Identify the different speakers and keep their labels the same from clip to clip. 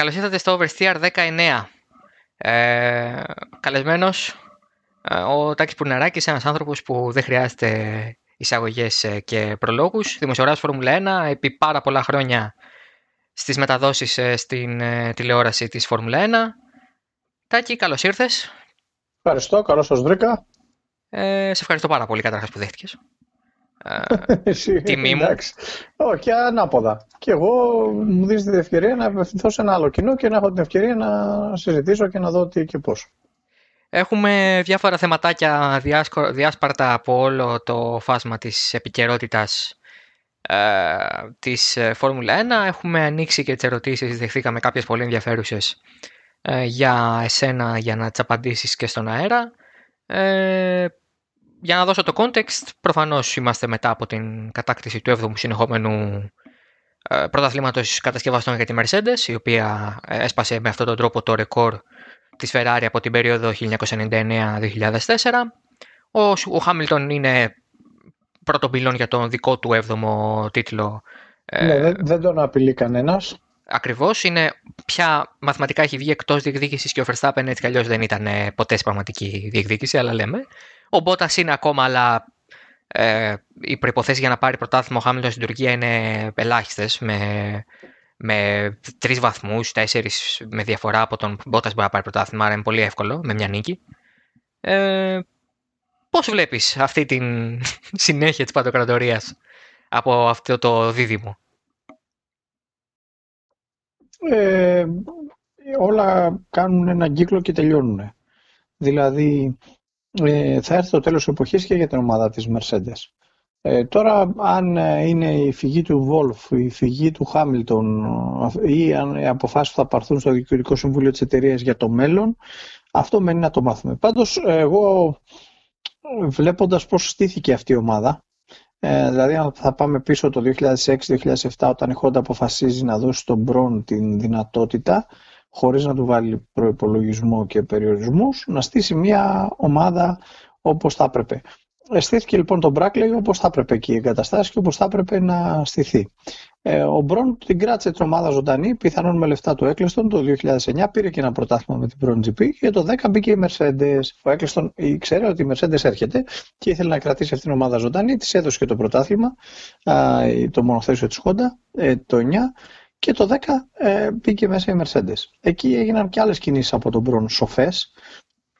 Speaker 1: καλώς ήρθατε στο Oversteer 19. Ε, καλεσμένος ε, ο Τάκης Πουρναράκης, ένας άνθρωπος που δεν χρειάζεται εισαγωγές ε, και προλόγους. Δημοσιογράφος Φόρμουλα 1, επί πάρα πολλά χρόνια στις μεταδόσεις ε, στην τηλεόραση της Φόρμουλα 1. Τάκη, καλώς ήρθες.
Speaker 2: Ευχαριστώ, καλώς σας βρήκα.
Speaker 1: Ε, σε ευχαριστώ πάρα πολύ καταρχάς που δέχτηκες.
Speaker 2: Εσύ, τιμή μου. Όχι, ανάποδα. Και εγώ μου δίνεις την ευκαιρία να απευθυνθώ σε ένα άλλο κοινό και να έχω την ευκαιρία να συζητήσω και να δω τι και πώς.
Speaker 1: Έχουμε διάφορα θεματάκια διάσπαρτα από όλο το φάσμα της επικαιρότητας ε, της ε, Φόρμουλα 1. Έχουμε ανοίξει και τις ερωτήσεις, δεχθήκαμε κάποιες πολύ ενδιαφέρουσες ε, για εσένα για να τις απαντήσεις και στον αέρα. Ε, για να δώσω το context, προφανώς είμαστε μετά από την κατάκτηση του 7ου συνεχόμενου ε, πρωταθλήματος κατασκευαστών για τη Mercedes, η οποία έσπασε με αυτόν τον τρόπο το ρεκόρ της Ferrari από την περίοδο 1999-2004. Ο, ο Χάμιλτον είναι πρώτο πυλόν για τον δικό του 7ο τίτλο.
Speaker 2: Ε, ναι, δεν, δεν τον απειλεί κανένας.
Speaker 1: Ακριβώς, είναι πια μαθηματικά έχει βγει εκτός διεκδίκησης και ο Verstappen έτσι κι αλλιώς δεν ήταν ε, ποτέ σε πραγματική διεκδίκηση, αλλά λέμε. Ο Μπότας είναι ακόμα, αλλά ε, οι προποθέσει για να πάρει πρωτάθλημα ο Χάμιλτον στην Τουρκία είναι ελάχιστες. Με, με τρεις βαθμούς, τέσσερις με διαφορά από τον Μπότας μπορεί να πάρει πρωτάθλημα, άρα είναι πολύ εύκολο με μια νίκη. Ε, Πώς βλέπεις αυτή την συνέχεια της παντοκρατορίας από αυτό το δίδυμο;
Speaker 2: Ε, όλα κάνουν έναν κύκλο και τελειώνουν. Δηλαδή, ε, θα έρθει το τέλος εποχής και για την ομάδα της Mercedes. Ε, τώρα, αν ε, είναι η φυγή του Wolf, η φυγή του Hamilton ή αν οι αποφάσεις που θα πάρθουν στο Διοικητικό Συμβούλιο της εταιρείας για το μέλλον, αυτό μένει να το μάθουμε. Πάντως, εγώ βλέποντας πώς στήθηκε αυτή η ομάδα, ε, δηλαδή αν θα πάμε πίσω το 2006-2007 όταν η Honda αποφασίζει να δώσει στον Μπρον την δυνατότητα χωρίς να του βάλει προϋπολογισμό και περιορισμούς, να στήσει μια ομάδα όπως θα έπρεπε. Στήθηκε λοιπόν τον Μπράκλεϊ όπως θα έπρεπε και η εγκαταστάση και όπως θα έπρεπε να στηθεί. Ε, ο Μπρον την κράτησε την ομάδα ζωντανή, πιθανόν με λεφτά του Έκλειστον το 2009, πήρε και ένα πρωτάθλημα με την Μπρον GP και το 10 μπήκε η Mercedes. Ο Έκλειστον ξέρει ότι η Mercedes έρχεται και ήθελε να κρατήσει αυτήν την ομάδα ζωντανή, της έδωσε και το πρωτάθλημα, το μονοθέσιο της Honda, ε, το 9 και το 10 ε, μπήκε μέσα η Mercedes. Εκεί έγιναν και άλλες κινήσεις από τον Μπρον σοφές,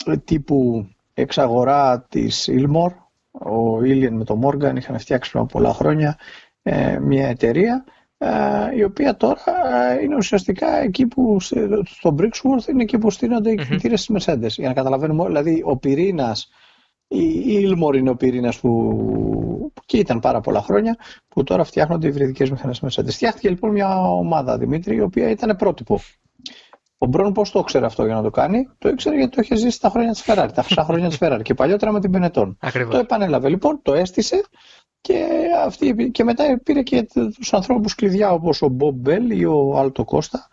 Speaker 2: ε, τύπου εξαγορά της Ilmor, ο Ήλιεν με τον Morgan είχαν φτιάξει πριν πολλά χρόνια ε, μια εταιρεία ε, η οποία τώρα ε, είναι ουσιαστικά εκεί που στο Brixworth είναι εκεί που στείνονται οι mm-hmm. της Mercedes για να καταλαβαίνουμε δηλαδή ο πυρήνας η Ilmor είναι ο πυρήνας που, και ήταν πάρα πολλά χρόνια που τώρα φτιάχνονται οι υβριδικές μηχανές Mercedes. Φτιάχτηκε λοιπόν μια ομάδα Δημήτρη η οποία ήταν πρότυπο. Ο Μπρόν πώς το ήξερε αυτό για να το κάνει, το ήξερε γιατί το είχε ζήσει τα χρόνια της Ferrari, τα χρυσά χρόνια της Ferrari και παλιότερα με την Benetton. Το επανέλαβε λοιπόν, το έστησε και, αυτή, και μετά πήρε και τους ανθρώπους κλειδιά όπως ο Μπομπ Μπέλ ή ο Άλτο Κώστα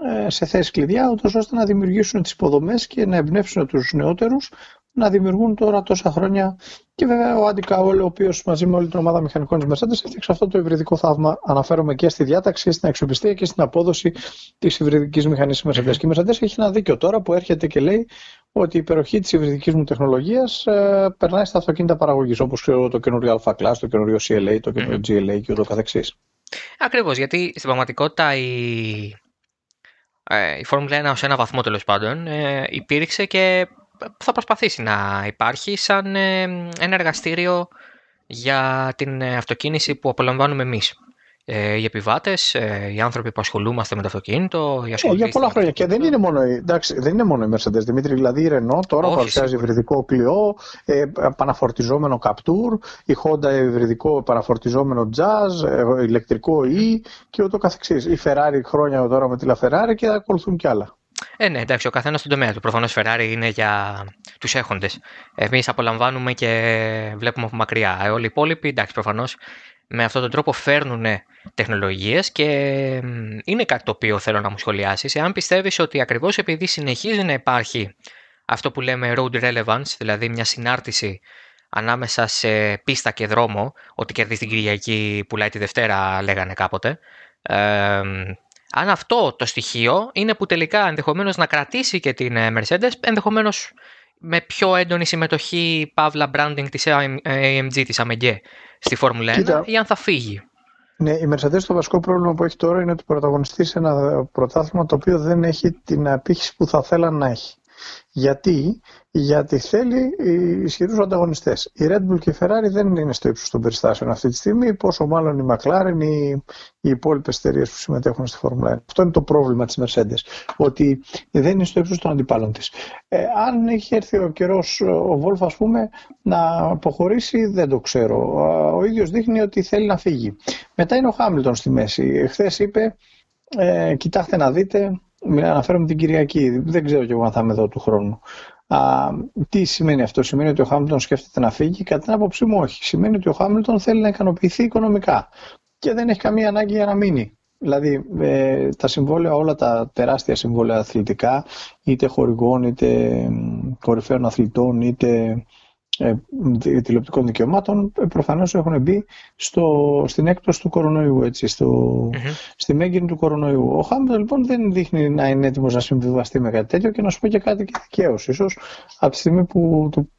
Speaker 2: ε, σε θέση κλειδιά, ώστε να δημιουργήσουν τις υποδομές και να εμπνεύσουν τους νεότερους να δημιουργούν τώρα τόσα χρόνια. Και βέβαια ο Άντι Καόλ, ο οποίος μαζί με όλη την ομάδα μηχανικών της Mercedes έφτιαξε αυτό το υβριδικό θαύμα. Αναφέρομαι και στη διάταξη, και στην αξιοπιστία και στην απόδοση της υβριδικής μηχανής της Mercedes. Και η Mercedes έχει ένα δίκιο τώρα που έρχεται και λέει ότι η υπεροχή της υβριδικής μου τεχνολογίας ε, περνάει στα αυτοκίνητα παραγωγής, όπως το καινούριο Alpha Class, το καινούριο CLA, το καινούριο GLA και ούτω καθεξής.
Speaker 1: Ακριβώς, γιατί στην πραγματικότητα η, ε, η Φόρμουλα 1 ως ένα βαθμό τέλος πάντων ε, υπήρξε και θα προσπαθήσει να υπάρχει σαν ε, ένα εργαστήριο για την ε, αυτοκίνηση που απολαμβάνουμε εμείς. Ε, οι επιβάτες, ε, οι άνθρωποι που ασχολούμαστε με το αυτοκίνητο.
Speaker 2: Οι ε, για πολλά χρόνια. Και δεν είναι, μόνο, εντάξει, δεν είναι μόνο η Mercedes Δημήτρη. Δηλαδή η Renault τώρα Όχι, παρουσιάζει υβριδικό κλειό, ε, επαναφορτιζόμενο Captur, η Honda υβριδικό επαναφορτιζόμενο Jazz, ε, ηλεκτρικό E και ούτω καθεξής. Η Ferrari χρόνια τώρα με τη La Ferrari και θα ακολουθούν κι άλλα.
Speaker 1: Ε, ναι, εντάξει, ο καθένας στον τομέα του. Προφανώς Ferrari είναι για τους έχοντες. Εμείς απολαμβάνουμε και βλέπουμε από μακριά. Ε, όλοι οι υπόλοιποι, εντάξει, προφανώς με αυτόν τον τρόπο φέρνουν τεχνολογίες και είναι κάτι το οποίο θέλω να μου σχολιάσεις. Εάν πιστεύεις ότι ακριβώς επειδή συνεχίζει να υπάρχει αυτό που λέμε road relevance, δηλαδή μια συνάρτηση ανάμεσα σε πίστα και δρόμο, ότι κερδίζει την Κυριακή πουλάει τη Δευτέρα, λέγανε κάποτε. Ε, Αν αυτό το στοιχείο είναι που τελικά ενδεχομένως να κρατήσει και την ε, Mercedes, ενδεχομένως με πιο έντονη συμμετοχή παύλα branding της AMG, της AMG στη Φόρμουλα 1 ή αν θα φύγει.
Speaker 2: Ναι, η Mercedes το βασικό πρόβλημα που έχει τώρα είναι ότι πρωταγωνιστεί σε ένα πρωτάθλημα το οποίο δεν έχει την απήχηση που θα θέλαν να έχει. Γιατί, γιατί θέλει ισχυρούς ανταγωνιστές. Η Red Bull και η Ferrari δεν είναι στο ύψος των περιστάσεων αυτή τη στιγμή, πόσο μάλλον η McLaren ή οι υπόλοιπες εταιρείες που συμμετέχουν στη Φόρμουλα 1. Αυτό είναι το πρόβλημα της Mercedes. Ότι δεν είναι στο ύψος των αντιπάλων της. Ε, αν έχει έρθει ο καιρός ο Wolf, ας πούμε, να αποχωρήσει, δεν το ξέρω. Ο ίδιος δείχνει ότι θέλει να φύγει. Μετά είναι ο Χάμιλτον στη μέση. Χθες είπε, ε, κοιτάξτε να δείτε, αναφέρομαι την Κυριακή. Δεν ξέρω κι εγώ αν θα είμαι εδώ του χρόνου. Α, τι σημαίνει αυτό, Σημαίνει ότι ο Χάμιλτον σκέφτεται να φύγει; Κατά την άποψή μου, όχι. Σημαίνει ότι ο Χάμιλτον θέλει να ικανοποιηθεί οικονομικά και δεν έχει καμία ανάγκη για να μείνει. Δηλαδή ε, τα συμβόλαια, όλα τα τεράστια συμβόλαια αθλητικά, είτε χορηγών, είτε κορυφαίων αθλητών, είτε ε, τηλεοπτικών δικαιωμάτων ε, προφανώς έχουν μπει στο, στην έκπτωση του κορονοϊού, έτσι, στο, στη μέγενη του κορονοϊού. Ο Χάμιλτον λοιπόν δεν δείχνει να είναι έτοιμος να συμβιβαστεί με κάτι τέτοιο και να σου πω και κάτι και δικαίως. Ίσως από τη στιγμή που του,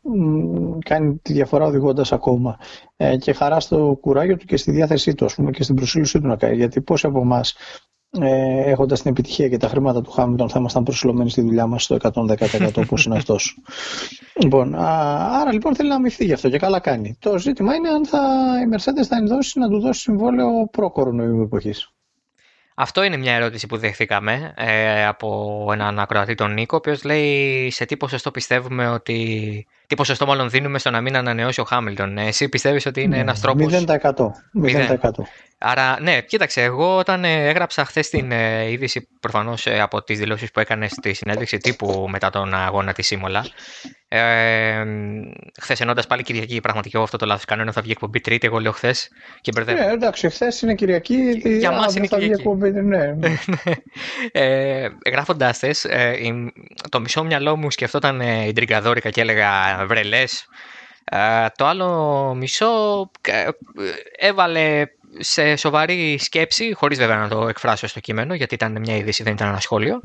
Speaker 2: κάνει τη διαφορά οδηγώντας ακόμα ε, και χαρά στο κουράγιο του και στη διάθεσή του πούμε, και στην προσήλωσή του να κάνει. Γιατί πόσοι από εμάς ε, έχοντας την επιτυχία και τα χρήματα του Χάμιλτον θα ήμασταν προσιλωμένοι στη δουλειά μας στο 110% όπως είναι αυτός. λοιπόν, άρα λοιπόν θέλει να αμυφθεί γι' αυτό και καλά κάνει. Το ζήτημα είναι αν θα, η Mercedes θα ενδώσει να του δώσει συμβόλαιο προ-κορονοϊού εποχής.
Speaker 1: Αυτό είναι μια ερώτηση που δεχθήκαμε ε, από έναν ακροατή τον Νίκο, ο οποίος λέει σε τι ποσοστό πιστεύουμε ότι. Τι ποσοστό μάλλον δίνουμε στο να μην ανανεώσει ο Χάμιλτον. Ε, εσύ πιστεύεις ότι είναι ναι, ένας τρόπος;
Speaker 2: 0%. 0%.
Speaker 1: Άρα, ναι, κοίταξε, εγώ όταν ε, έγραψα χθες την ε, είδηση, προφανώς ε, από τις δηλώσεις που έκανε στη συνέντευξη τύπου μετά τον αγώνα της Σίμολα. Ε, χθες ενώντας πάλι Κυριακή, πραγματικά αυτό το λάθος κάνω, θα βγει εκπομπή Τρίτη, εγώ λέω χθες.
Speaker 2: Ναι, εντάξει, χθες είναι Κυριακή.
Speaker 1: Για μας είναι Κυριακή.
Speaker 2: Εκπομπή, ναι. ναι.
Speaker 1: ε, Γράφοντά τε, το μισό μυαλό μου σκεφτόταν ε, τριγκαδόρικα και έλεγα βρελέ. το άλλο μισό έβαλε σε σοβαρή σκέψη, χωρίς βέβαια να το εκφράσω στο κείμενο, γιατί ήταν μια είδηση, δεν ήταν ένα σχόλιο,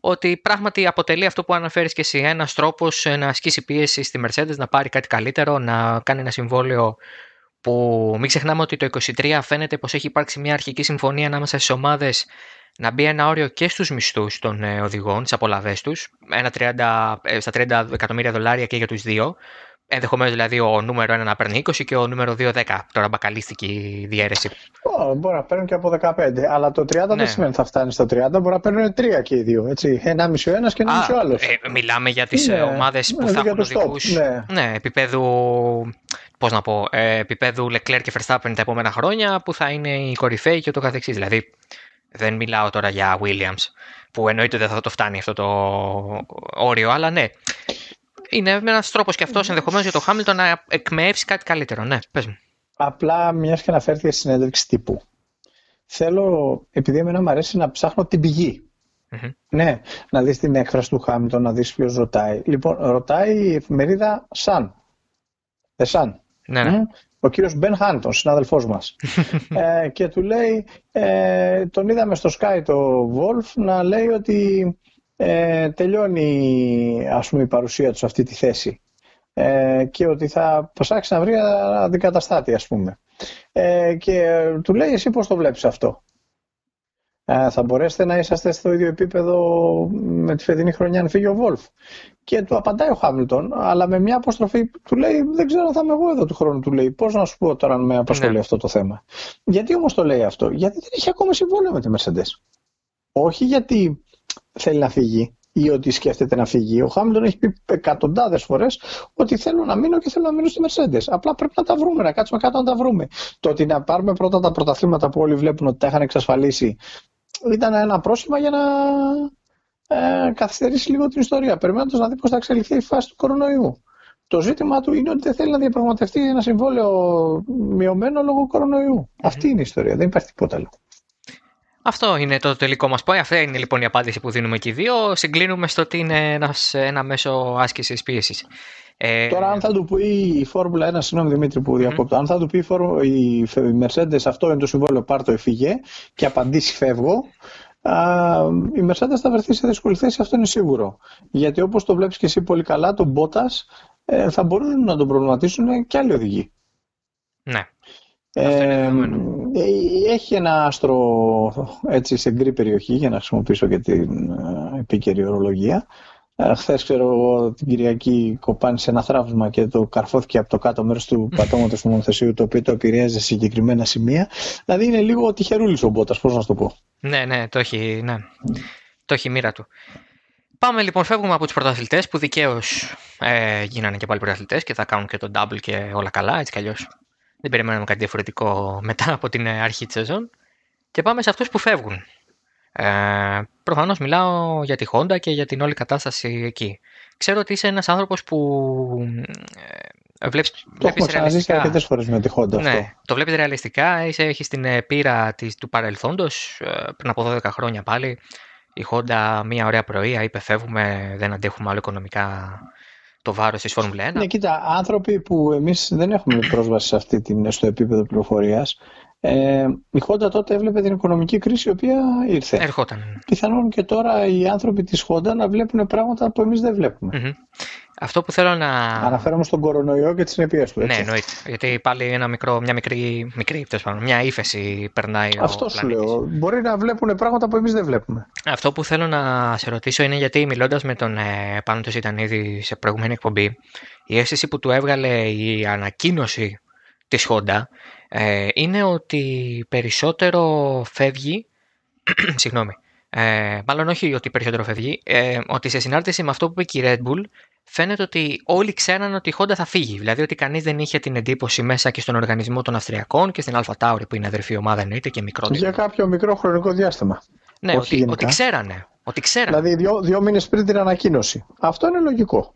Speaker 1: ότι πράγματι αποτελεί αυτό που αναφέρεις και εσύ ένας τρόπος να ασκήσει πίεση στη Mercedes να πάρει κάτι καλύτερο, να κάνει ένα συμβόλαιο που μην ξεχνάμε ότι το 2023 φαίνεται πως έχει υπάρξει μια αρχική συμφωνία ανάμεσα στις ομάδες να μπει ένα όριο και στους μισθούς των ε, οδηγών, τις απολαβές τους, ένα 30, ε, στα 30 εκατομμύρια δολάρια και για τους δύο, Ενδεχομένως δηλαδή ο νούμερο 1 να παίρνει 20 και ο νούμερο 2 10. Τώρα μπακαλίστηκε η διαίρεση.
Speaker 2: Oh, μπορεί να παίρνουν και από 15. Αλλά το 30 ναι. δεν σημαίνει ότι θα φτάνει στο 30. Μπορεί να παίρνουν 3 και οι δύο. Έτσι. Ένα μισό ένας και ένα μισό άλλος.
Speaker 1: Ε, μιλάμε για τις ναι, ομάδες που ναι, θα έχουν οδηγούς. Ναι. ναι, επίπεδου. Πώς να πω, ε, επίπεδου Leclerc και Verstappen τα επόμενα χρόνια που θα είναι οι κορυφαίοι και το καθεξής. Δηλαδή, δεν μιλάω τώρα για Williams που εννοείται δεν θα το φτάνει αυτό το όριο, αλλά ναι είναι ένας τρόπος και αυτός ενδεχομένως για το Χάμιλτον να εκμεύσει κάτι καλύτερο. Ναι, πες μου.
Speaker 2: Απλά μιας και αναφέρθηκε στη συνέντευξη τύπου. Θέλω, επειδή εμένα μου αρέσει να ψάχνω την πηγη Ναι, να δεις την έκφραση του Χάμιλτον, να δεις ποιος ρωτάει. Λοιπόν, ρωτάει η εφημερίδα Sun. The Sun.
Speaker 1: Ναι, ναι.
Speaker 2: Ο κύριος Μπεν Χάντον, συνάδελφός μας. ε, και του λέει, ε, τον είδαμε στο Sky το Wolf να λέει ότι ε, τελειώνει ας πούμε, η παρουσία του σε αυτή τη θέση ε, και ότι θα ψάξει να βρει αντικαταστάτη ας πούμε. Ε, και του λέει εσύ πώς το βλέπεις αυτό; Ε, θα μπορέσετε να είσαστε στο ίδιο επίπεδο με τη φετινή χρονιά αν φύγει ο Βόλφ. Και του απαντάει ο Χάμιλτον, αλλά με μια αποστροφή του λέει: Δεν ξέρω αν θα είμαι εγώ εδώ του χρόνου. Του λέει: Πώς να σου πω τώρα αν με απασχολεί ναι. αυτό το θέμα. Γιατί όμως το λέει αυτό, Γιατί δεν έχει ακόμα συμβόλαιο με τη Mercedes. Όχι γιατί θέλει να φύγει ή ότι σκέφτεται να φύγει. Ο Χάμιλτον έχει πει εκατοντάδες φορές ότι θέλω να μείνω και θέλω να μείνω στη Mercedes. Απλά πρέπει να τα βρούμε, να κάτσουμε κάτω να τα βρούμε. Το ότι να πάρουμε πρώτα τα πρωταθλήματα που όλοι βλέπουν ότι τα είχαν εξασφαλίσει ήταν ένα πρόσχημα για να ε, καθυστερήσει λίγο την ιστορία, περιμένοντας να δει πώς θα εξελιχθεί η φάση του κορονοϊού. Το ζήτημα του είναι ότι δεν θέλει να διαπραγματευτεί ένα συμβόλαιο μειωμένο λόγω Αυτή είναι η ιστορία, δεν υπάρχει τίποτα άλλο.
Speaker 1: Αυτό είναι το τελικό μας point. Αυτή είναι λοιπόν η απάντηση που δίνουμε και οι δύο. Συγκλίνουμε στο ότι είναι ένας, ένα μέσο άσκησης πίεσης.
Speaker 2: Ε... Τώρα αν θα του πει η Φόρμουλα 1, συγγνώμη Δημήτρη που διακόπτω, mm. αν θα του πει η Mercedes αυτό είναι το συμβόλαιο πάρ' το εφήγε και απαντήσει φεύγω, η Mercedes θα βρεθεί σε δύσκολη θέση, αυτό είναι σίγουρο. Γιατί όπως το βλέπεις και εσύ πολύ καλά, τον Bottas ε, θα μπορούν να τον προβληματίσουν και άλλοι οδηγοί.
Speaker 1: Ναι.
Speaker 2: Ε, έχει ένα άστρο έτσι σε γκρι περιοχή για να χρησιμοποιήσω και την ε, επίκαιρη ορολογία ε, Χθες, ξέρω εγώ, την Κυριακή κοπάνησε ένα θράψμα και το καρφώθηκε από το κάτω μέρος του πατώματος του μονοθεσίου, το οποίο το επηρέαζε σε συγκεκριμένα σημεία. Δηλαδή είναι λίγο τυχερούλης ο Μπότας, πώς να το πω.
Speaker 1: Ναι, ναι, το έχει, ναι. το έχει μοίρα του. Πάμε λοιπόν, φεύγουμε από τους πρωταθλητές που δικαίως ε, γίνανε και πάλι πρωταθλητές και θα κάνουν και το double και όλα καλά, έτσι κι αλλιώς. Δεν περιμένουμε κάτι διαφορετικό μετά από την αρχή της σεζόν. Και πάμε σε αυτούς που φεύγουν. Ε, προφανώς μιλάω για τη Honda και για την όλη κατάσταση εκεί. Ξέρω ότι είσαι ένας άνθρωπος που ε, βλέπεις,
Speaker 2: το βλέπεις ρεαλιστικά. Το αρκετές φορές με τη Honda
Speaker 1: ναι,
Speaker 2: αυτό.
Speaker 1: Το βλέπεις ρεαλιστικά, είσαι, έχεις την ε, πείρα της, του παρελθόντος, ε, πριν από 12 χρόνια πάλι. Η Honda μια ωραία πρωία είπε φεύγουμε, δεν αντέχουμε άλλο οικονομικά το βάρος της Φόρμουλα 1.
Speaker 2: Ναι, κοίτα, άνθρωποι που εμείς δεν έχουμε πρόσβαση σε αυτή την, στο επίπεδο πληροφορίας, ε, η Χόντα τότε έβλεπε την οικονομική κρίση η οποία ήρθε.
Speaker 1: Ερχόταν.
Speaker 2: Πιθανόν και τώρα οι άνθρωποι της Χόντα να βλέπουν πράγματα που εμείς δεν βλέπουμε.
Speaker 1: Αυτό που θέλω να.
Speaker 2: Αναφέρομαι στον κορονοϊό και τις συνεπίε του.
Speaker 1: Έτσι. Ναι, εννοείται. Γιατί πάλι ένα μικρό, μια μικρή, μικρή πάνω, μια ύφεση περνάει.
Speaker 2: Αυτό σου λέω. Μπορεί να βλέπουν πράγματα που εμείς δεν βλέπουμε.
Speaker 1: Αυτό που θέλω να σε ρωτήσω είναι γιατί μιλώντας με τον ε, Πάνο του Σιτανίδη σε προηγούμενη εκπομπή, η αίσθηση που του έβγαλε η ανακοίνωση της Honda ε, είναι ότι περισσότερο φεύγει, συγγνώμη, ε, μάλλον όχι ότι περισσότερο φεύγει, ε, ότι σε συνάρτηση με αυτό που είπε και η Red Bull, φαίνεται ότι όλοι ξέραν ότι η Honda θα φύγει. Δηλαδή ότι κανείς δεν είχε την εντύπωση μέσα και στον οργανισμό των Αυστριακών και στην Αλφα Tauri που είναι αδερφή ομάδα εννοείται και μικρότερη.
Speaker 2: Για κάποιο μικρό χρονικό διάστημα.
Speaker 1: Ναι, ότι, ότι, ξέρανε. Ότι ξέρανε.
Speaker 2: Δηλαδή δύο, δύο μήνες πριν την ανακοίνωση. Αυτό είναι λογικό.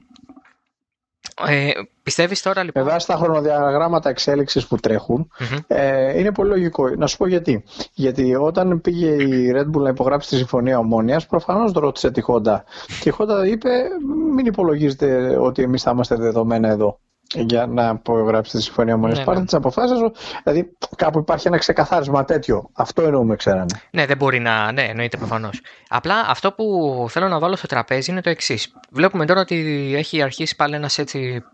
Speaker 1: Ε, Πιστεύεις τώρα λοιπόν;
Speaker 2: Εδώ στα χρονοδιαγράμματα εξέλιξης που τρεχουν ε, είναι πολύ λογικό. Να σου πω γιατί. Γιατί όταν πήγε η Red Bull να υπογράψει τη συμφωνία ομόνοιας, προφανώς ρώτησε τη Honda. Και η Honda είπε: Μην υπολογίζετε ότι εμείς θα είμαστε δεδομένα εδώ για να υπογράψει τη συμφωνία ομόνοια. Ναι, Πάρτε ναι. τις αποφάσεις Δηλαδή, κάπου υπάρχει ένα ξεκαθάρισμα τέτοιο. Αυτό εννοούμε, ξέρανε.
Speaker 1: Ναι, δεν μπορεί να. Ναι, εννοείται προφανώς. Απλά αυτό που θέλω να βάλω στο τραπέζι είναι το εξής. Βλέπουμε τώρα ότι έχει αρχίσει πάλι ένας έτσι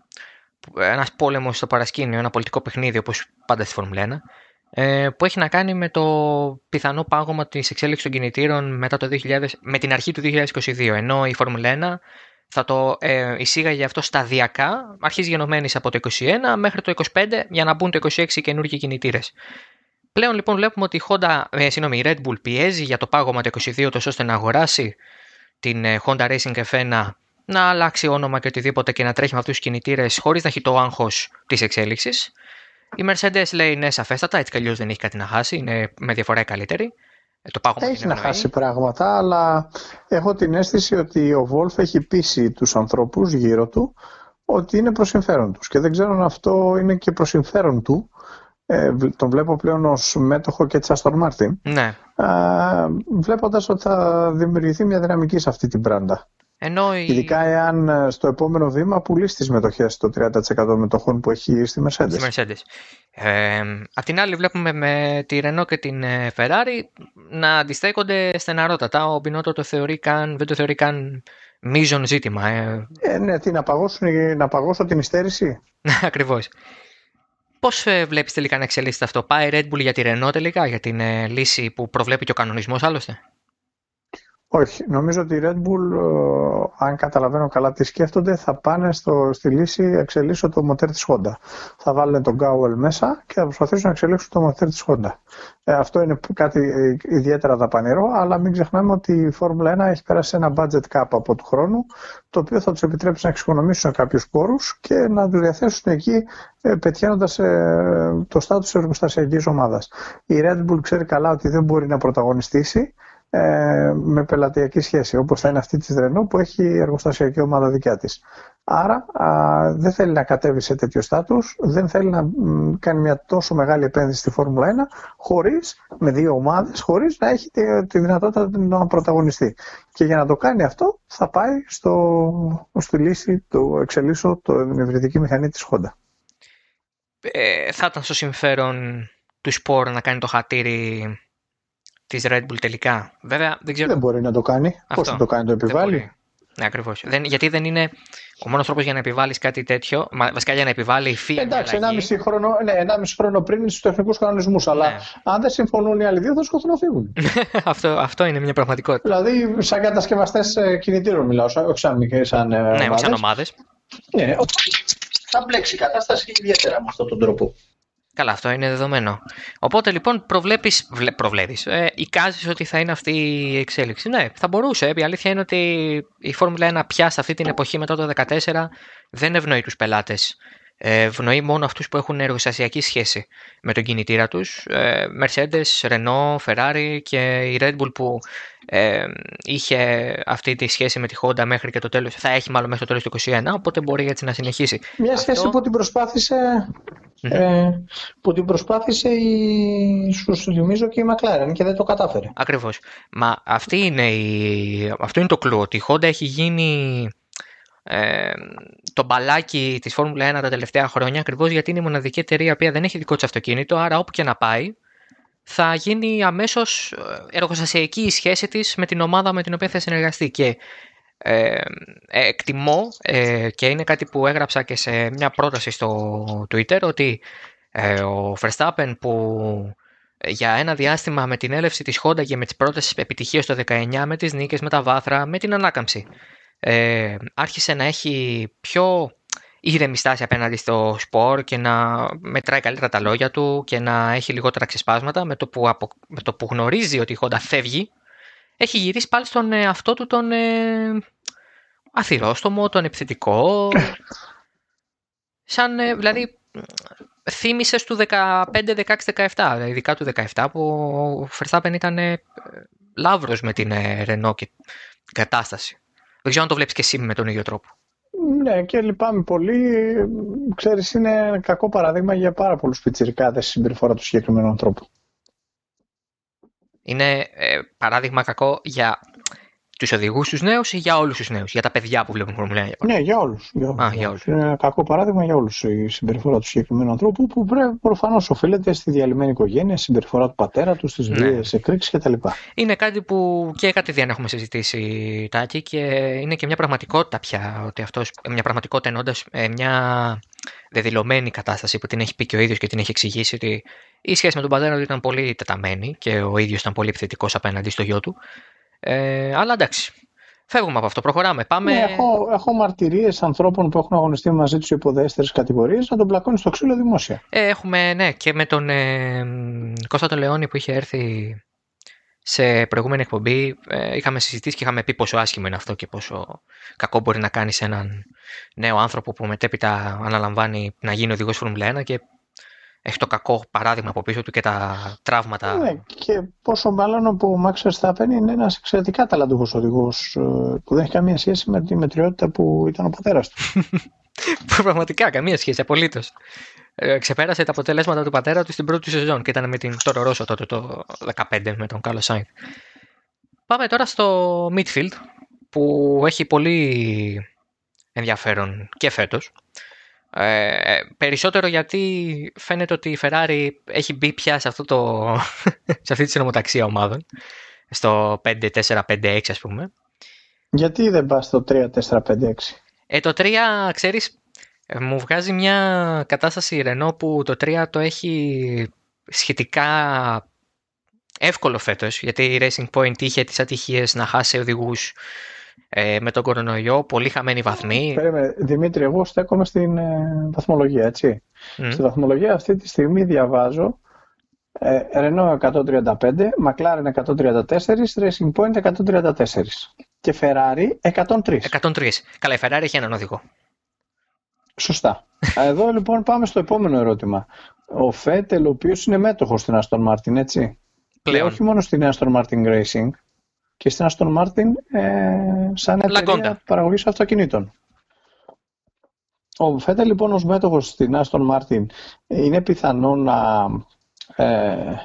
Speaker 1: ένας πόλεμος στο παρασκήνιο, ένα πολιτικό παιχνίδι όπως πάντα στη Φόρμουλα 1, ε, που έχει να κάνει με το πιθανό πάγωμα της εξέλιξης των κινητήρων μετά το 2000, με την αρχή του 2022. Ενώ η Φόρμουλα 1 θα το ε, εισήγαγε αυτό σταδιακά, αρχής γενομένης από το 2021 μέχρι το 2025 για να μπουν το 2026 καινούργιοι κινητήρες. Πλέον λοιπόν βλέπουμε ότι η, Honda, ε, συγνώμη, η Red Bull πιέζει για το πάγωμα το 2022 τόσο ώστε να αγοράσει την ε, Honda Racing F1 να αλλάξει όνομα και οτιδήποτε και να τρέχει με αυτούς τους κινητήρες χωρίς να έχει το άγχος της εξέλιξης. Η Mercedes λέει ναι, σαφέστατα, έτσι κι αλλιώς δεν έχει κάτι να χάσει, είναι με διαφορά καλύτερη.
Speaker 2: Ε, το έχει να χάσει πράγματα, αλλά έχω την αίσθηση ότι ο Wolf έχει πείσει τους ανθρώπους γύρω του ότι είναι προς συμφέρον τους. Και δεν ξέρω αν αυτό είναι και προς συμφέρον του. Ε, τον βλέπω πλέον ως μέτοχο και της Aston Martin.
Speaker 1: Ναι.
Speaker 2: Ε, βλέποντας ότι θα δημιουργηθεί μια δυναμική σε αυτή την πράντα.
Speaker 1: Ενώ η...
Speaker 2: Ειδικά εάν ε, στο επόμενο βήμα πουλήσεις τις μετοχές το 30% μετοχών που έχει στη Mercedes.
Speaker 1: Στη Mercedes. Ε, απ' την άλλη βλέπουμε με τη Renault και την ε, Ferrari να αντιστέκονται στεναρότατα. Ο Μπινότο το θεωρεί καν, δεν το θεωρεί καν μείζον ζήτημα.
Speaker 2: Ε. ε ναι, τι, να, παγώσουν, να παγώσω την υστέρηση;
Speaker 1: Ακριβώς. Πώς ε, βλέπεις τελικά να εξελίσσεται αυτό, Πάει η Red Bull για τη Renault τελικά, για την ε, λύση που προβλέπει και ο κανονισμός άλλωστε;
Speaker 2: Όχι. Νομίζω ότι η Red Bull, ε, αν καταλαβαίνω καλά τι σκέφτονται, θα πάνε στο, στη λύση εξελίσσω το μοτέρ της Honda. Θα βάλουν τον Gowell μέσα και θα προσπαθήσουν να εξελίξουν το μοτέρ της Honda. Ε, αυτό είναι κάτι ε, ιδιαίτερα δαπανηρό, αλλά μην ξεχνάμε ότι η Φόρμουλα 1 έχει περάσει ένα budget cap από του χρόνου, το οποίο θα τους επιτρέψει να εξοικονομήσουν κάποιους πόρου και να τους διαθέσουν εκεί ε, πετυχαίνοντας ε, το στάτου της εργοστασιακής ομάδας. Η Red Bull ξέρει καλά ότι δεν μπορεί να πρωταγωνιστήσει ε, με πελατειακή σχέση, όπως θα είναι αυτή της Renault που έχει εργοστασιακή ομάδα δικιά της. Άρα α, δεν θέλει να κατέβει σε τέτοιο στάτους, δεν θέλει να μ, κάνει μια τόσο μεγάλη επένδυση στη Φόρμουλα 1 χωρίς, με δύο ομάδες, χωρίς να έχει τη, τη δυνατότητα να πρωταγωνιστεί. Και για να το κάνει αυτό θα πάει στο, στη λύση του εξελίσσω το υβριδική μηχανή της Honda.
Speaker 1: Ε, θα ήταν στο συμφέρον του σπορ να κάνει το χατήρι της Red Bull τελικά. Βέβαια δεν ξέρω.
Speaker 2: Δεν μπορεί να το κάνει.
Speaker 1: Αυτό.
Speaker 2: Πώς θα το κάνει, το
Speaker 1: Δεν
Speaker 2: επιβάλλει;
Speaker 1: μπορεί. Ναι, ακριβώς. Γιατί δεν είναι ο μόνος τρόπος για να επιβάλλεις κάτι τέτοιο, μα, βασικά για να επιβάλλει η FIA. μια
Speaker 2: Εντάξει,
Speaker 1: αλλαγή.
Speaker 2: 1,5 χρόνο, ναι, 1,5 χρόνο πριν στους τεχνικούς κανονισμούς. Αλλά
Speaker 1: Ναι.
Speaker 2: αν δεν συμφωνούν οι άλλοι δύο, θα σκοτώσουν να φύγουν.
Speaker 1: αυτό, αυτό είναι μια πραγματικότητα.
Speaker 2: δηλαδή, σαν κατασκευαστές κινητήρων μιλάω, σαν- όχι σαν, μικρές, σαν, ε,
Speaker 1: ναι, όχι σαν
Speaker 2: ομάδες.
Speaker 1: ομάδες.
Speaker 2: Ναι, οπότε θα μπλέξει η κατάσταση ιδιαίτερα με αυτόν τον τρόπο.
Speaker 1: Καλά, αυτό είναι δεδομένο. Οπότε λοιπόν προβλέπεις, βλέ, προβλέπεις, ε, εικάζεις ότι θα είναι αυτή η εξέλιξη. Ναι, θα μπορούσε. Η αλήθεια είναι ότι η Φόρμουλα 1 πια σε αυτή την εποχή μετά το 2014 δεν ευνοεί τους πελάτες. Ε, ευνοεί μόνο αυτούς που έχουν εργοστασιακή σχέση με τον κινητήρα τους. Ε, Mercedes, Renault, Ferrari και η Red Bull που ε, είχε αυτή τη σχέση με τη Honda μέχρι και το τέλος, θα έχει μάλλον μέχρι το τέλος του 2021, οπότε μπορεί έτσι να συνεχίσει.
Speaker 2: Μια
Speaker 1: Αυτό-
Speaker 2: σχέση που την προσπάθησε, ε, που την προσπάθησε η, σου σου θυμίζω και η McLaren και δεν το κατάφερε.
Speaker 1: Ακριβώς. Μα αυτή είναι η... αυτό είναι το κλου, ότι η Honda έχει γίνει ε, το μπαλάκι της Φόρμουλα 1 τα τελευταία χρόνια ακριβώς γιατί είναι η μοναδική εταιρεία που δεν έχει δικό της αυτοκίνητο, άρα όπου και να πάει θα γίνει αμέσως ε, εργοστασιακή η σχέση της με την ομάδα με την οποία θα συνεργαστεί. Και ε, ε, εκτιμώ ε, και είναι κάτι που έγραψα και σε μια πρόταση στο Twitter ότι ε, ο Verstappen που ε, για ένα διάστημα με την έλευση της Honda και με τις πρώτες επιτυχίες το 19 με τις νίκες, με τα βάθρα, με την ανάκαμψη ε, άρχισε να έχει πιο ήρεμη στάση απέναντι στο σπορ και να μετράει καλύτερα τα λόγια του και να έχει λιγότερα ξεσπάσματα. Με το που, απο... με το που γνωρίζει ότι η Honda φεύγει έχει γυρίσει πάλι στον εαυτό του τον ε, αθυρόστομο, τον επιθετικό. Σαν ε, δηλαδή θύμισε του 15, 16, 17 ειδικά του 17 που ο Verstappen ήταν ε, λαύρος με την ε, Renault και την κατάσταση δεν ξέρω αν το βλέπεις και εσύ με τον ίδιο τρόπο
Speaker 2: Ναι, και λυπάμαι πολύ. Ξέρεις, είναι ένα κακό παράδειγμα για πάρα πολλούς πιτσιρικάδες στη συμπεριφορά του συγκεκριμένου ανθρώπου.
Speaker 1: Είναι ε, παράδειγμα κακό για τους οδηγούς τους νέους ή για όλους τους νέους, για τα παιδιά που βλέπουν Formula 1. για παράδειγμα;
Speaker 2: Ναι, για όλους. Για όλους,
Speaker 1: Α,
Speaker 2: για
Speaker 1: για
Speaker 2: όλους. Είναι ένα κακό παράδειγμα για όλους η συμπεριφορά του συγκεκριμένου ανθρώπου που πρέπει προφανώς οφείλεται στη διαλυμένη οικογένεια, στη συμπεριφορά του πατέρα του, στις
Speaker 1: Ναι.
Speaker 2: βίαιες εκρήξεις κτλ.
Speaker 1: Είναι κάτι που και κατηδίαν έχουμε συζητήσει, Τάκη, και είναι και μια πραγματικότητα πια. Ότι αυτός, μια πραγματικότητα εννοώντα μια δεδηλωμένη κατάσταση που την έχει πει και ο ίδιος και την έχει εξηγήσει ότι η σχέση με τον πατέρα του ήταν πολύ τεταμένη και ο ίδιος ήταν πολύ επιθετικός απέναντι στο γιο του. Ε, αλλά εντάξει. Φεύγουμε από αυτό, προχωράμε. Πάμε.
Speaker 2: Ναι, έχω, έχω μαρτυρίες ανθρώπων που έχουν αγωνιστεί μαζί τους υπό δεύτερες κατηγορίες να τον πλακώνει στο ξύλο δημόσια.
Speaker 1: Ε, έχουμε, ναι, και με τον ε, μ, Κώστα τον Λεόνι που είχε έρθει σε προηγούμενη εκπομπή ε, είχαμε συζητήσει και είχαμε πει πόσο άσχημο είναι αυτό και πόσο κακό μπορεί να κάνει σε έναν νέο άνθρωπο που μετέπειτα αναλαμβάνει να γίνει οδηγός Φόρμουλα 1 και έχει το κακό παράδειγμα από πίσω του και τα τραύματα.
Speaker 2: Ναι, και πόσο μάλλον που ο Max Verstappen είναι ένας εξαιρετικά ταλαντούχος οδηγός ε, που δεν έχει καμία σχέση με τη μετριότητα που ήταν ο πατέρας του.
Speaker 1: Που πραγματικά καμία σχέση, απολύτως. Ε, ξεπέρασε τα αποτελέσματα του πατέρα του στην πρώτη του σεζόν και ήταν με την Τόρο Ρώσο τότε το 15 με τον Κάλο Σάινθ. Πάμε τώρα στο midfield που έχει πολύ ενδιαφέρον και φέτος. Ε, περισσότερο γιατί φαίνεται ότι η Ferrari έχει μπει πια σε, αυτό το, σε αυτή τη συνομοταξία ομάδων στο 5-4-5-6 ας πούμε
Speaker 2: Γιατί δεν πας στο 3-4-5-6.
Speaker 1: Ε, το 3, ξέρεις, ε, μου βγάζει μια κατάσταση η Renault που το 3 το έχει σχετικά εύκολο φέτος, γιατί η Racing Point είχε τις ατυχίες να χάσει οδηγούς ε, με τον κορονοϊό, πολύ χαμένοι βαθμοί.
Speaker 2: Περίμενε, Δημήτρη, εγώ στέκομαι στην ε, βαθμολογία, έτσι.
Speaker 1: Μμ.
Speaker 2: Στη βαθμολογία αυτή τη στιγμή διαβάζω ε, Renault 135, McLaren 134, Racing Point 134 και Ferrari 103.
Speaker 1: 103. Καλά, η Ferrari έχει έναν οδηγό.
Speaker 2: Σωστά. Εδώ λοιπόν πάμε στο επόμενο ερώτημα. Ο Φέτελ, ο οποίος είναι μέτοχος στην Aston Martin, έτσι. Και
Speaker 1: Πλέον.
Speaker 2: όχι μόνο στην Aston Martin Racing, και στην Aston Martin ε, σαν εταιρεία
Speaker 1: Lagonda.
Speaker 2: παραγωγής αυτοκινήτων. Ο Φέτελ λοιπόν ως μέτοχος στην Aston Martin είναι πιθανό να ε,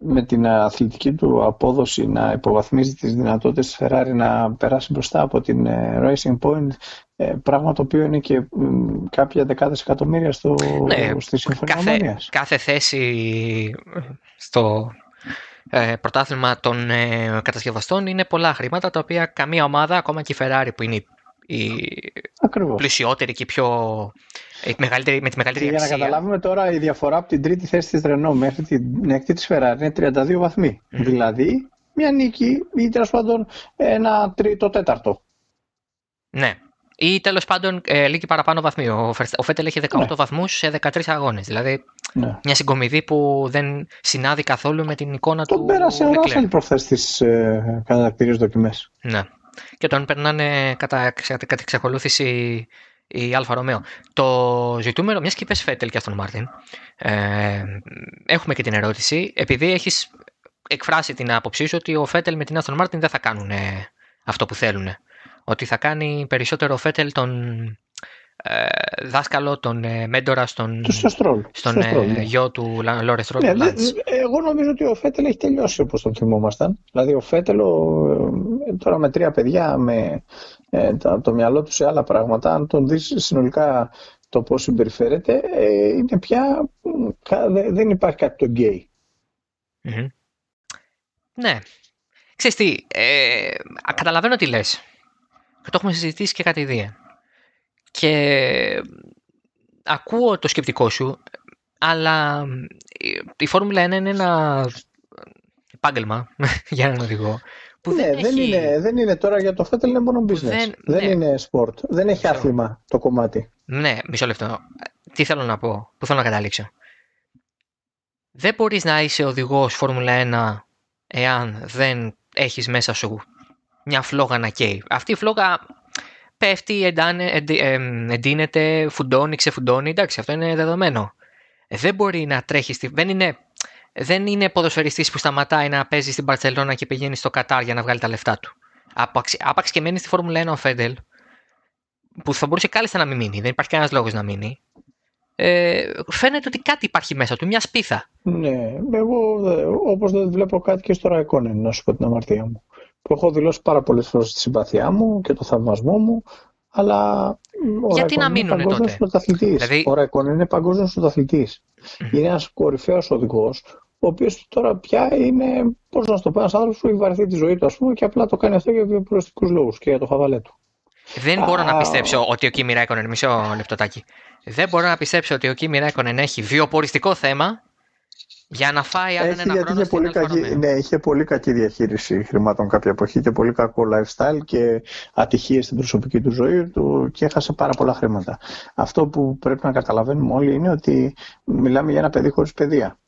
Speaker 2: με την αθλητική του απόδοση να υποβαθμίζει τις δυνατότητες της Ferrari να περάσει μπροστά από την ε, Racing Point ε, πράγμα το οποίο είναι και μ, κάποια δεκάδες εκατομμύρια στο,
Speaker 1: Ναι,
Speaker 2: στη Συμφωνία
Speaker 1: κάθε,
Speaker 2: Ομόνιας.
Speaker 1: κάθε θέση στο, ε, πρωτάθλημα των ε, κατασκευαστών είναι πολλά χρήματα τα οποία καμία ομάδα, ακόμα και η Ferrari που είναι η
Speaker 2: Ακριβώς.
Speaker 1: πλουσιότερη και η πιο η μεγαλύτερη, με τη μεγαλύτερη
Speaker 2: Και για να
Speaker 1: αξία.
Speaker 2: καταλάβουμε τώρα η διαφορά από την τρίτη θέση της Renault μέχρι την έκτη της Ferrari είναι 32 βαθμοί.
Speaker 1: Μμμ.
Speaker 2: Δηλαδή μια νίκη ή τέλος πάντων ένα τρίτο τέταρτο.
Speaker 1: Ναι. Ή τέλος πάντων ε, λίγη παραπάνω βαθμοί. Ο, Verst- ο Φέτελ έχει 18
Speaker 2: Ναι.
Speaker 1: βαθμούς σε 13 αγώνες. Δηλαδή
Speaker 2: Ναι.
Speaker 1: μια συγκομιδή που δεν συνάδει καθόλου με την εικόνα του
Speaker 2: Τον πέρασε ο
Speaker 1: Leclerc.
Speaker 2: Ράσελ προχθές στις ε, κατατακτήριες δοκιμές.
Speaker 1: Ναι. Και τον περνάνε κατά, ξε- κατ' εξακολούθηση η Άλφα Ρομέο. Το ζητούμενο, μιας και είπες Φέτελ και Άστον Μάρτιν, ε, έχουμε και την ερώτηση, επειδή έχεις εκφράσει την άποψή σου ότι ο Φέτελ με την Αστον Μάρτιν δεν θα κάνουν ε, αυτό που θέλουν. Ότι θα κάνει περισσότερο ο Φέτελ τον ε, δάσκαλο, τον ε, μέντορα στον,
Speaker 2: Τους στο Στρόλ.
Speaker 1: στον
Speaker 2: στο Στρόλ,
Speaker 1: ε,
Speaker 2: ναι.
Speaker 1: γιο του Λόρες Στρόλ.
Speaker 2: Ναι,
Speaker 1: του
Speaker 2: δε-
Speaker 1: Λάντς.
Speaker 2: εγώ νομίζω ότι ο Φέτελ έχει τελειώσει όπως τον θυμόμασταν. Δηλαδή ο Φέτελ ο- ε, τώρα με τρία παιδιά με ε, το, το μυαλό του σε άλλα πράγματα, αν τον δεις συνολικά το πώς συμπεριφέρεται, ε, είναι πια μ, κα- δε- δεν υπάρχει κάτι το γκέι.
Speaker 1: Μμμ. Ναι. Ξέρεις τι, ε, α, καταλαβαίνω τι λες. Και το έχουμε συζητήσει και κάτι δύο. Και ε, ακούω το σκεπτικό σου, αλλά ε, η Φόρμουλα 1 είναι ένα επάγγελμα για έναν οδηγό που
Speaker 2: ναι,
Speaker 1: δεν,
Speaker 2: δεν,
Speaker 1: έχει...
Speaker 2: είναι, δεν είναι τώρα για το Φέτελ, είναι μόνο business.
Speaker 1: δεν-
Speaker 2: Δεν,
Speaker 1: ναι.
Speaker 2: είναι sport. Δεν έχει
Speaker 1: Ξέρω.
Speaker 2: άθλημα το κομμάτι.
Speaker 1: Ναι, μισό λεπτό. Τι θέλω να πω, που θέλω να καταλήξω. Δεν μπορείς να είσαι οδηγός Φόρμουλα 1 εάν δεν έχεις μέσα σου μια φλόγα να καίει. Αυτή η φλόγα πέφτει, εντάνε, εντι- εμ, εντείνεται, φουντώνει, ξεφουντώνει. Εντάξει, αυτό είναι δεδομένο. Ε, Δεν μπορεί να τρέχει. Στη... Δεν είναι, δεν είναι ποδοσφαιριστής που σταματάει να παίζει στην Παρσελώνα και πηγαίνει στο Κατάρ για να βγάλει τα λεφτά του. Άπαξ, άπαξ και μένει στη Φόρμουλα 1 ο Φέντελ, που θα μπορούσε κάλλιστα να μην μείνει, δεν υπάρχει κανένας λόγος να μείνει. Ε, φαίνεται ότι κάτι υπάρχει μέσα του, μια σπίθα.
Speaker 2: Ναι, εγώ δε- όπως δεν βλέπω κάτι και στο Ραϊκόνεν, να σου πω την αμαρτία μου. Που έχω δηλώσει πάρα πολλές φορές τη συμπαθιά μου και το θαυμασμό μου, αλλά μ, ο
Speaker 1: Γιατί να
Speaker 2: Ραϊκόνεν είναι
Speaker 1: μείνουνε
Speaker 2: παγκόσμιος
Speaker 1: τότε;
Speaker 2: πρωταθλητής.
Speaker 1: Δηλαδή-
Speaker 2: Ο Ραϊκόνεν είναι παγκόσμιος πρωταθλητής. Είναι ένας κορυφαίος οδηγός, ο οποίος τώρα πια είναι, πώς να σου το πω, ένας άνθρωπος που έχει βαρεθεί τη ζωή του, ας πούμε, και απλά το κάνει αυτό για βιοπροστικούς λόγους και για το χαβαλέ του.
Speaker 1: Δεν μπορώ να
Speaker 2: Α.
Speaker 1: πιστέψω ότι ο Κίμι Ράικονεν, μισό λεπτοτάκι. Δεν μπορώ να πιστέψω ότι ο Κίμι Ράικονεν έχει βιοποριστικό θέμα για να φάει άλλον
Speaker 2: Έχει
Speaker 1: ένα
Speaker 2: γιατί
Speaker 1: χρόνο
Speaker 2: είχε
Speaker 1: στην
Speaker 2: πολύ,
Speaker 1: Άλφα
Speaker 2: κακή,
Speaker 1: Ρομέο.
Speaker 2: ναι, είχε πολύ κακή διαχείριση χρημάτων κάποια εποχή και πολύ κακό lifestyle και ατυχίες στην προσωπική του ζωή του και έχασε πάρα πολλά χρήματα. Αυτό που πρέπει να καταλαβαίνουμε όλοι είναι ότι μιλάμε για ένα παιδί χωρίς παιδεία.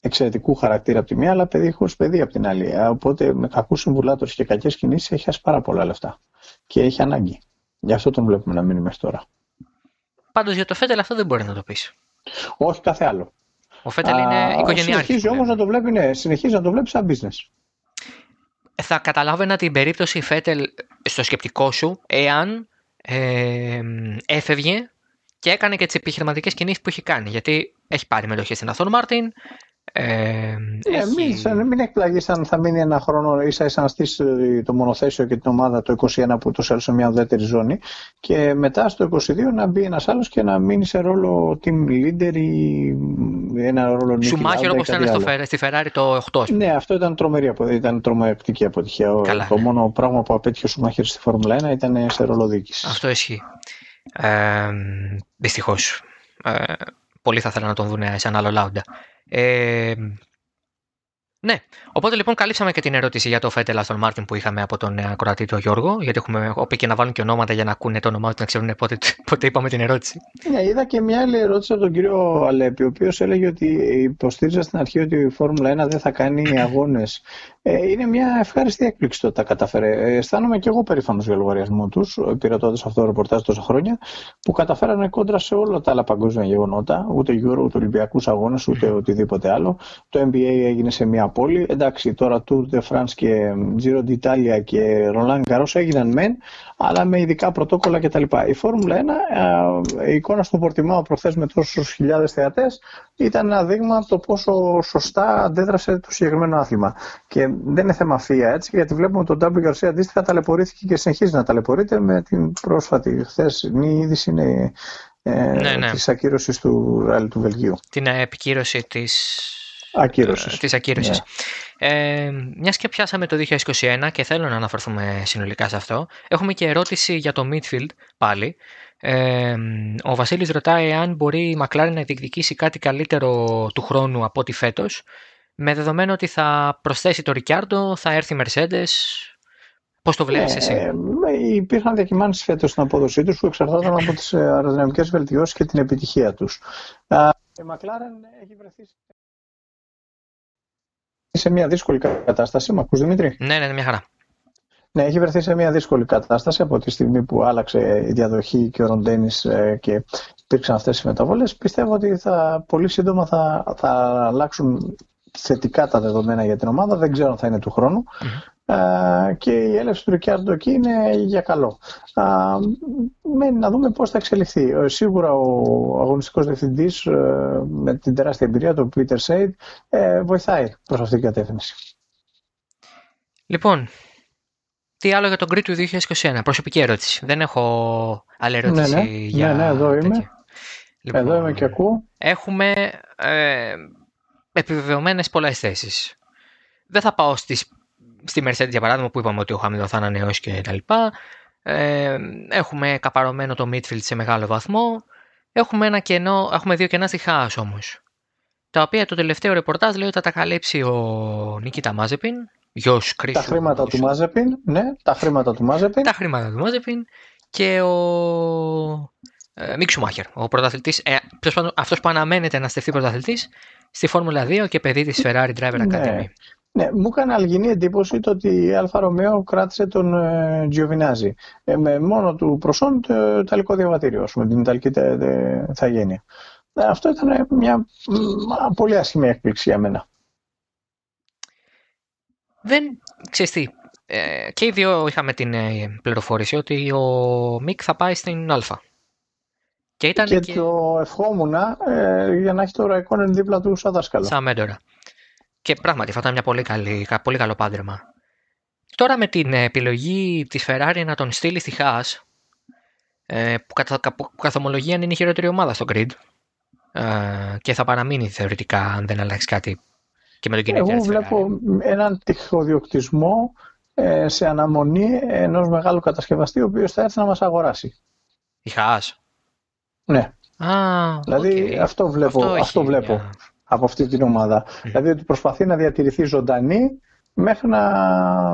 Speaker 2: Εξαιρετικού χαρακτήρα από τη μία, αλλά παιδί χωρίς παιδεία από την άλλη. Ε, Οπότε με κακούς συμβουλάτορες και κακές κινήσεις έχει χάσει πάρα πολλά λεφτά. Και έχει ανάγκη. Γι' αυτό τον βλέπουμε να μείνει μέχρι τώρα.
Speaker 1: Πάντως για το Φέτελ αυτό δεν μπορεί να το πεις.
Speaker 2: Όχι κάθε άλλο.
Speaker 1: Ο Φέτελ είναι
Speaker 2: Α,
Speaker 1: οικογενειάρχης.
Speaker 2: Συνεχίζει
Speaker 1: που
Speaker 2: όμως να
Speaker 1: λέμε.
Speaker 2: το βλέπει, ναι, συνεχίζει να το βλέπει σαν business.
Speaker 1: Θα καταλάβαινα την περίπτωση Φέτελ στο σκεπτικό σου εάν ε, έφευγε και έκανε και τις επιχειρηματικές κινήσεις που έχει κάνει. Γιατί έχει πάρει μετοχή στην Αθών Μάρτιν. Ε,
Speaker 2: Ναι,
Speaker 1: έχει...
Speaker 2: μην, σαν- μην εκπλαγείς αν θα μείνει ένα χρόνο ίσα ίσα να στήσει το μονοθέσιο και την ομάδα το 21 που το σε μια ουδέτερη ζώνη και μετά στο 22 να μπει ένας άλλος και να μείνει σε ρόλο team leader ή ένα ρόλο νίκη.
Speaker 1: Σουμάχερ
Speaker 2: Λάουντα ή
Speaker 1: όπως ήταν
Speaker 2: κάτι
Speaker 1: στο,
Speaker 2: άλλο.
Speaker 1: Φε- στη Ferrari το 8. ας πούμε.
Speaker 2: Ναι, αυτό ήταν τρομερή, απο- ήταν τρομακτική αποτυχία. Ο-
Speaker 1: Καλά,
Speaker 2: το
Speaker 1: ναι.
Speaker 2: μόνο πράγμα που απέτυχε ο Σουμάχερ στη Φόρμουλα 1 ήταν σε ρόλο διοίκησης.
Speaker 1: Αυτό ισχύει. Ε, Δυστυχώς. Ε, πολλοί θα ήθελαν να τον δουν σε ένα άλλο Λάουντα. Ε, ναι. Οπότε λοιπόν καλύψαμε και την ερώτηση για το Φέτελ Αστον Μάρτιν που είχαμε από τον ε, ακροατή του Γιώργο. Γιατί έχουμε όπου και να βάλουν και ονόματα για να ακούνε το όνομά του να ξέρουν πότε, πότε είπαμε την ερώτηση.
Speaker 2: Ναι, είδα και μια άλλη ερώτηση από τον κύριο Αλέπη, ο οποίος έλεγε ότι υποστήριζε στην αρχή ότι η Φόρμουλα 1 δεν θα κάνει αγώνες. Ε, είναι μια ευχάριστη έκπληξη το ότι τα καταφέρε. Ε, αισθάνομαι και εγώ περήφανος για λογαριασμό τους, υπηρετώντα αυτό το ρεπορτάζ τόσα χρόνια, που καταφέρανε κόντρα σε όλα τα άλλα παγκόσμια γεγονότα, ούτε Euro, ούτε Ολυμπιακούς αγώνες, ούτε οτιδήποτε άλλο. Το NBA έγινε σε μια πόλη. Εντάξει, τώρα Tour de France και Giro d'Italia και Roland Garros έγιναν μεν, αλλά με ειδικά πρωτόκολλα κτλ. Η Φόρμουλα 1, ε, η εικόνα στο Πορτιμάο προχθέ με τόσους χιλιάδες θεατές, ήταν ένα δείγμα το πόσο σωστά αντέδρασε το συγκεκριμένο άθλημα. Και δεν είναι θέμα φία έτσι, γιατί βλέπουμε ότι τον W Garcia αντίστοιχα ταλαιπωρήθηκε και συνεχίζει να ταλαιπωρείται με την πρόσφατη χθεσινή είδηση είναι, ε,
Speaker 1: Ναι, ναι.
Speaker 2: της ακύρωσης του Ράλι του Βελγίου.
Speaker 1: Την επικύρωση της,
Speaker 2: Ακύρωσης.
Speaker 1: της ακύρωσης. Ε, Μιας και πιάσαμε το 2021 και θέλω να αναφερθούμε συνολικά σε αυτό, έχουμε και ερώτηση για το midfield πάλι. Ε, ο Βασίλης ρωτάει αν μπορεί η McLaren να διεκδικήσει κάτι καλύτερο του χρόνου από ό,τι φέτος, με δεδομένο ότι θα προσθέσει το Ρικιάρντο, θα έρθει η Mercedes. Πώς το βλέπεις ναι, εσύ; Ε,
Speaker 2: υπήρχαν διακυμάνσεις φέτος στην απόδοσή τους που εξαρτάταν από τις αεροδυναμικές βελτιώσεις και την επιτυχία τους. Η McLaren έχει βρεθεί σε μια δύσκολη κατάσταση. Μ' ακούς Δημήτρη;
Speaker 1: Ναι, ναι, ναι, μια χαρά.
Speaker 2: Ναι, έχει βρεθεί σε μια δύσκολη κατάσταση από τη στιγμή που άλλαξε η διαδοχή και ο Ροντένης ε, και υπήρξαν αυτές οι μεταβολές. Πιστεύω ότι θα, πολύ σύντομα θα, θα αλλάξουν θετικά τα δεδομένα για την ομάδα. Δεν ξέρω αν θα είναι του χρόνου και η έλευση του Ρικιάρντο εκεί είναι για καλό. Μένει να δούμε πώς θα εξελιχθεί. Ε, σίγουρα ο αγωνιστικός διευθυντής ε, με την τεράστια εμπειρία του Peter Said ε, βοηθάει προς αυτή την κατεύθυνση.
Speaker 1: Λοιπόν, τι άλλο για τον Grid του 2021, προσωπική ερώτηση. Δεν έχω άλλη ερώτηση
Speaker 2: ναι, ναι.
Speaker 1: για
Speaker 2: ναι, ναι, εδώ είμαι. Λοιπόν, εδώ είμαι και ακούω.
Speaker 1: Έχουμε ε, επιβεβαιωμένες πολλές θέσεις. Δεν θα πάω στις στη Mercedes για παράδειγμα που είπαμε ότι ο Χάμιλτον θα ανανεώσει και τα λοιπά. Ε, έχουμε καπαρωμένο το midfield σε μεγάλο βαθμό. Έχουμε, ένα κενό, έχουμε δύο κενά στη Χάας όμως. Τα οποία το τελευταίο ρεπορτάζ λέει ότι θα τα καλύψει ο Νίκητα Μάζεπιν, γιος Κρίσου.
Speaker 2: Τα χρήματα του Μάζεπιν, ναι, τα χρήματα του Μάζεπιν.
Speaker 1: Τα χρήματα του Μάζεπιν και ο ε, Μίξου Μάχερ, ο πρωταθλητής, ε, αυτός που αναμένεται να στεφθεί πρωταθλητής στη Φόρμουλα 2 και παιδί της Ferrari Driver ναι. Academy. Ναι.
Speaker 2: Ναι, μου έκανε αλγεινή εντύπωση το ότι η Άλφα Ρομέο κράτησε τον ε, Τζιοβινάτσι. Ε, με μόνο του προσόν το Ιταλικό διαβατήριο, με την Ιταλική ιθαγένεια. Ε, αυτό ήταν μια πολύ άσχημη έκπληξη για μένα.
Speaker 1: Δεν ξέρεις τι, ε, και οι δύο είχαμε την ε, πληροφόρηση ότι ο Μικ θα πάει στην Άλφα.
Speaker 2: Και, ήταν και, και... το ευχόμουν ε, για να έχει το Ραϊκόν δίπλα του σαν δάσκαλο.
Speaker 1: Σαν μέντορα. Και πράγματι θα ήταν μια πολύ, καλή, πολύ καλό πάντρεμα. Τώρα με την επιλογή της Ferrari να τον στείλει στη Haas, ε, που κατά, καθομολογία είναι η χειρότερη ομάδα στο grid ε, και θα παραμείνει θεωρητικά αν δεν αλλάξει κάτι και με τον κινητήρα
Speaker 2: Εγώ βλέπω έναν τυχοδιοκτισμό ε, σε αναμονή ενός μεγάλου κατασκευαστή ο οποίος θα έρθει να μας αγοράσει.
Speaker 1: Η Haas.
Speaker 2: Ναι.
Speaker 1: Α,
Speaker 2: δηλαδή αυτό βλέπω. Αυτό, αυτό βλέπω από αυτή την ομάδα. Δηλαδή ότι προσπαθεί να διατηρηθεί ζωντανή μέχρι να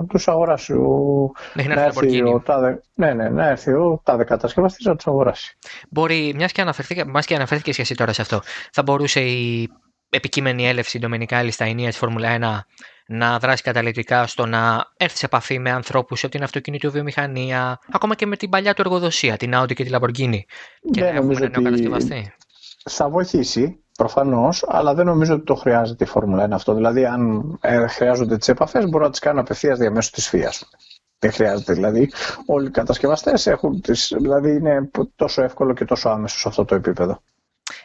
Speaker 2: τους αγοράσει ο,
Speaker 1: μέχρι να, έρθει ο
Speaker 2: τάδε, ναι, ναι, να έρθει ο τάδε κατασκευαστής να τους αγοράσει.
Speaker 1: Μπορεί, μιας και, αναφερθήκε, και αναφέρθηκες και εσύ τώρα σε αυτό, θα μπορούσε η επικείμενη έλευση Ντομενικάλη στα ενία της Φόρμουλα 1 να δράσει καταλητικά στο να έρθει σε επαφή με ανθρώπους από την αυτοκινητοβιομηχανία, ακόμα και με την παλιά του εργοδοσία, την Audi και τη Lamborghini. Και
Speaker 2: να έχουμε ένα νέο κατασκευαστή. Θα βοηθήσει Προφανώς, αλλά δεν νομίζω ότι το χρειάζεται η Φόρμουλα 1 αυτό. Δηλαδή, αν ε, χρειάζονται τις επαφές, μπορούν να τις κάνουν απευθείας διαμέσου της ΦΙΑ. Δεν χρειάζεται. Δηλαδή, όλοι οι κατασκευαστές έχουν τις, Δηλαδή, είναι τόσο εύκολο και τόσο άμεσο σε αυτό το επίπεδο.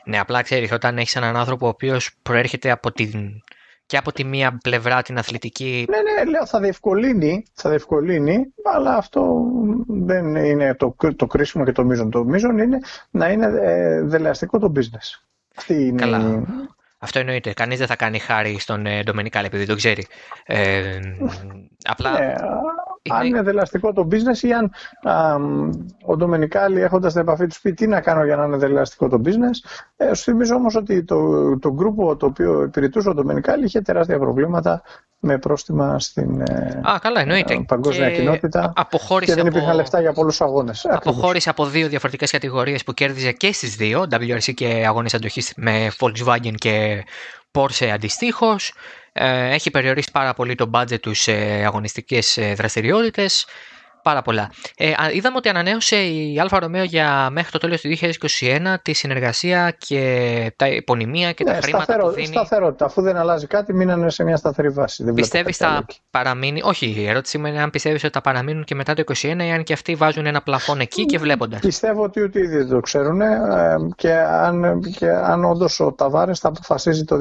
Speaker 1: Ναι, απλά ξέρεις, όταν έχεις έναν άνθρωπο ο οποίος προέρχεται από την και από τη μία πλευρά την αθλητική.
Speaker 2: Ναι, ναι, λέω θα διευκολύνει, θα διευκολύνει, αλλά αυτό δεν είναι το, το κρίσιμο και το μείζον. Το μείζον είναι να είναι ε, δελεαστικό το business. Αυτή είναι...
Speaker 1: Καλά. Αυτό εννοείται. Κανείς δεν θα κάνει χάρη στον ε, Ντομενικάλ επειδή το ξέρει. Ε, απλά. Ναι,
Speaker 2: είναι... Αν είναι δελαστικό το business ή αν α, ο Ντομενικάλη έχοντας την επαφή του πει τι να κάνω για να είναι δελαστικό το business. Ε, σου θυμίζω όμως ότι το, το γκρουπο το οποίο υπηρετούσε ο Ντομενικάλη είχε τεράστια προβλήματα με πρόστιμα στην ε,
Speaker 1: Α, καλά, εννοείται.
Speaker 2: παγκόσμια και κοινότητα και δεν υπήρχαν από... λεφτά για πολλούς αγώνες.
Speaker 1: Αποχώρησε από δύο διαφορετικές κατηγορίες που κέρδιζε και στις δύο, WRC και αγώνες αντοχής με Volkswagen και Porsche αντιστοίχως. Ε, έχει περιορίσει πάρα πολύ το budget τους σε αγωνιστικές ε, δραστηριότητες πάρα πολλά. Ε, είδαμε ότι ανανέωσε η Αλφα Ρωμαίο για μέχρι το τέλος του 2021 τη συνεργασία και τα υπονημία και ναι, τα χρήματα σταθερο, που δίνει.
Speaker 2: Σταθερότητα. Αφού δεν αλλάζει κάτι, μείνανε σε μια σταθερή βάση.
Speaker 1: Πιστεύεις θα παραμείνει. Όχι, η ερώτηση είναι αν πιστεύεις ότι θα παραμείνουν και μετά το 2021 ή αν και αυτοί βάζουν ένα πλαφόν εκεί και βλέποντας.
Speaker 2: Πιστεύω ότι ούτε ήδη δεν το ξέρουν ε, και αν, και αν όντως ο Ταβάρες θα αποφασίζει το 2021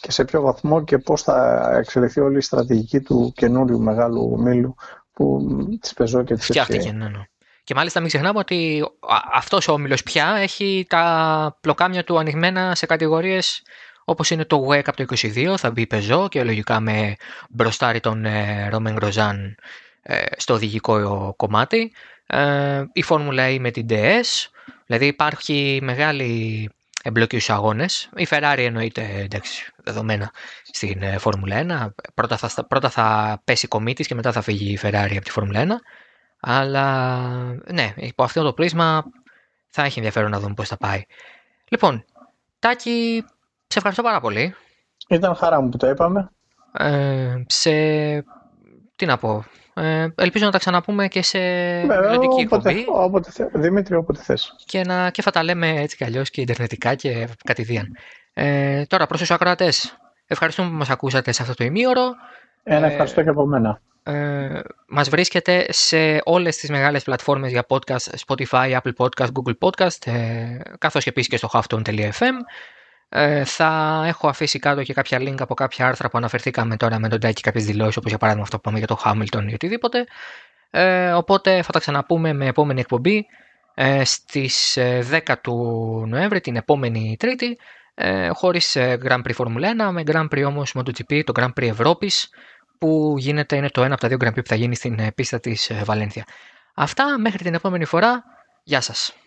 Speaker 2: και σε ποιο βαθμό και πώς θα εξελιχθεί όλη η στρατηγική του καινούριου μεγάλου μήλου που τη πεζό και τη
Speaker 1: Φτιάχτηκε, ναι, ναι. Και μάλιστα μην ξεχνάμε ότι αυτός ο όμιλος πια έχει τα πλοκάμια του ανοιγμένα σε κατηγορίες όπως είναι το WEC από το 22, θα μπει Peugeot και λογικά με μπροστάρι τον Romain Grosjean στο οδηγικό κομμάτι. Η Φόρμουλα E με την DS, δηλαδή υπάρχει μεγάλη εμπλοκή στους αγώνες. Η Ferrari εννοείται εντάξει, δεδομένα στην Φόρμουλα 1. Πρώτα θα, πρώτα θα πέσει κομίτης και μετά θα φύγει η Ferrari από τη Φόρμουλα 1. Αλλά ναι, υπό αυτό το πρίσμα θα έχει ενδιαφέρον να δούμε πώς θα πάει. Λοιπόν, Τάκη, σε ευχαριστώ πάρα πολύ.
Speaker 2: Ήταν χαρά μου που το είπαμε.
Speaker 1: Ε, σε... Τι να πω. Ε, ελπίζω να τα ξαναπούμε και σε μελλοντική εκπομπή.
Speaker 2: Όποτε, θε, Δημήτρη, όποτε θες.
Speaker 1: Και, να, και θα τα λέμε έτσι κι αλλιώς και ιντερνετικά και κατηδίαν. Ε, τώρα, προς τους ακροατές, ευχαριστούμε που μας ακούσατε σε αυτό το ημίωρο.
Speaker 2: Ένα ευχαριστώ και από μένα.
Speaker 1: Ε, μας βρίσκεται σε όλες τις μεγάλες πλατφόρμες για podcast, Spotify, Apple Podcast, Google Podcast, ε, καθώς και επίσης και στο halfton.fm. Ε, θα έχω αφήσει κάτω και κάποια link από κάποια άρθρα που αναφερθήκαμε τώρα με τον Τάκη κάποιες δηλώσεις, όπως για παράδειγμα αυτό που είπαμε για το Hamilton ή οτιδήποτε. Ε, οπότε θα τα ξαναπούμε με επόμενη εκπομπή ε, στις 10 ε, του Νοέμβρη, την επόμενη Τρίτη, ε, χωρίς ε, Grand Prix Formula 1, με Grand Prix όμως MotoGP, το Grand Prix Ευρώπης, που γίνεται, είναι το ένα από τα δύο Grand Prix που θα γίνει στην πίστα της Βαλένθια. Αυτά μέχρι την επόμενη φορά. Γεια σας.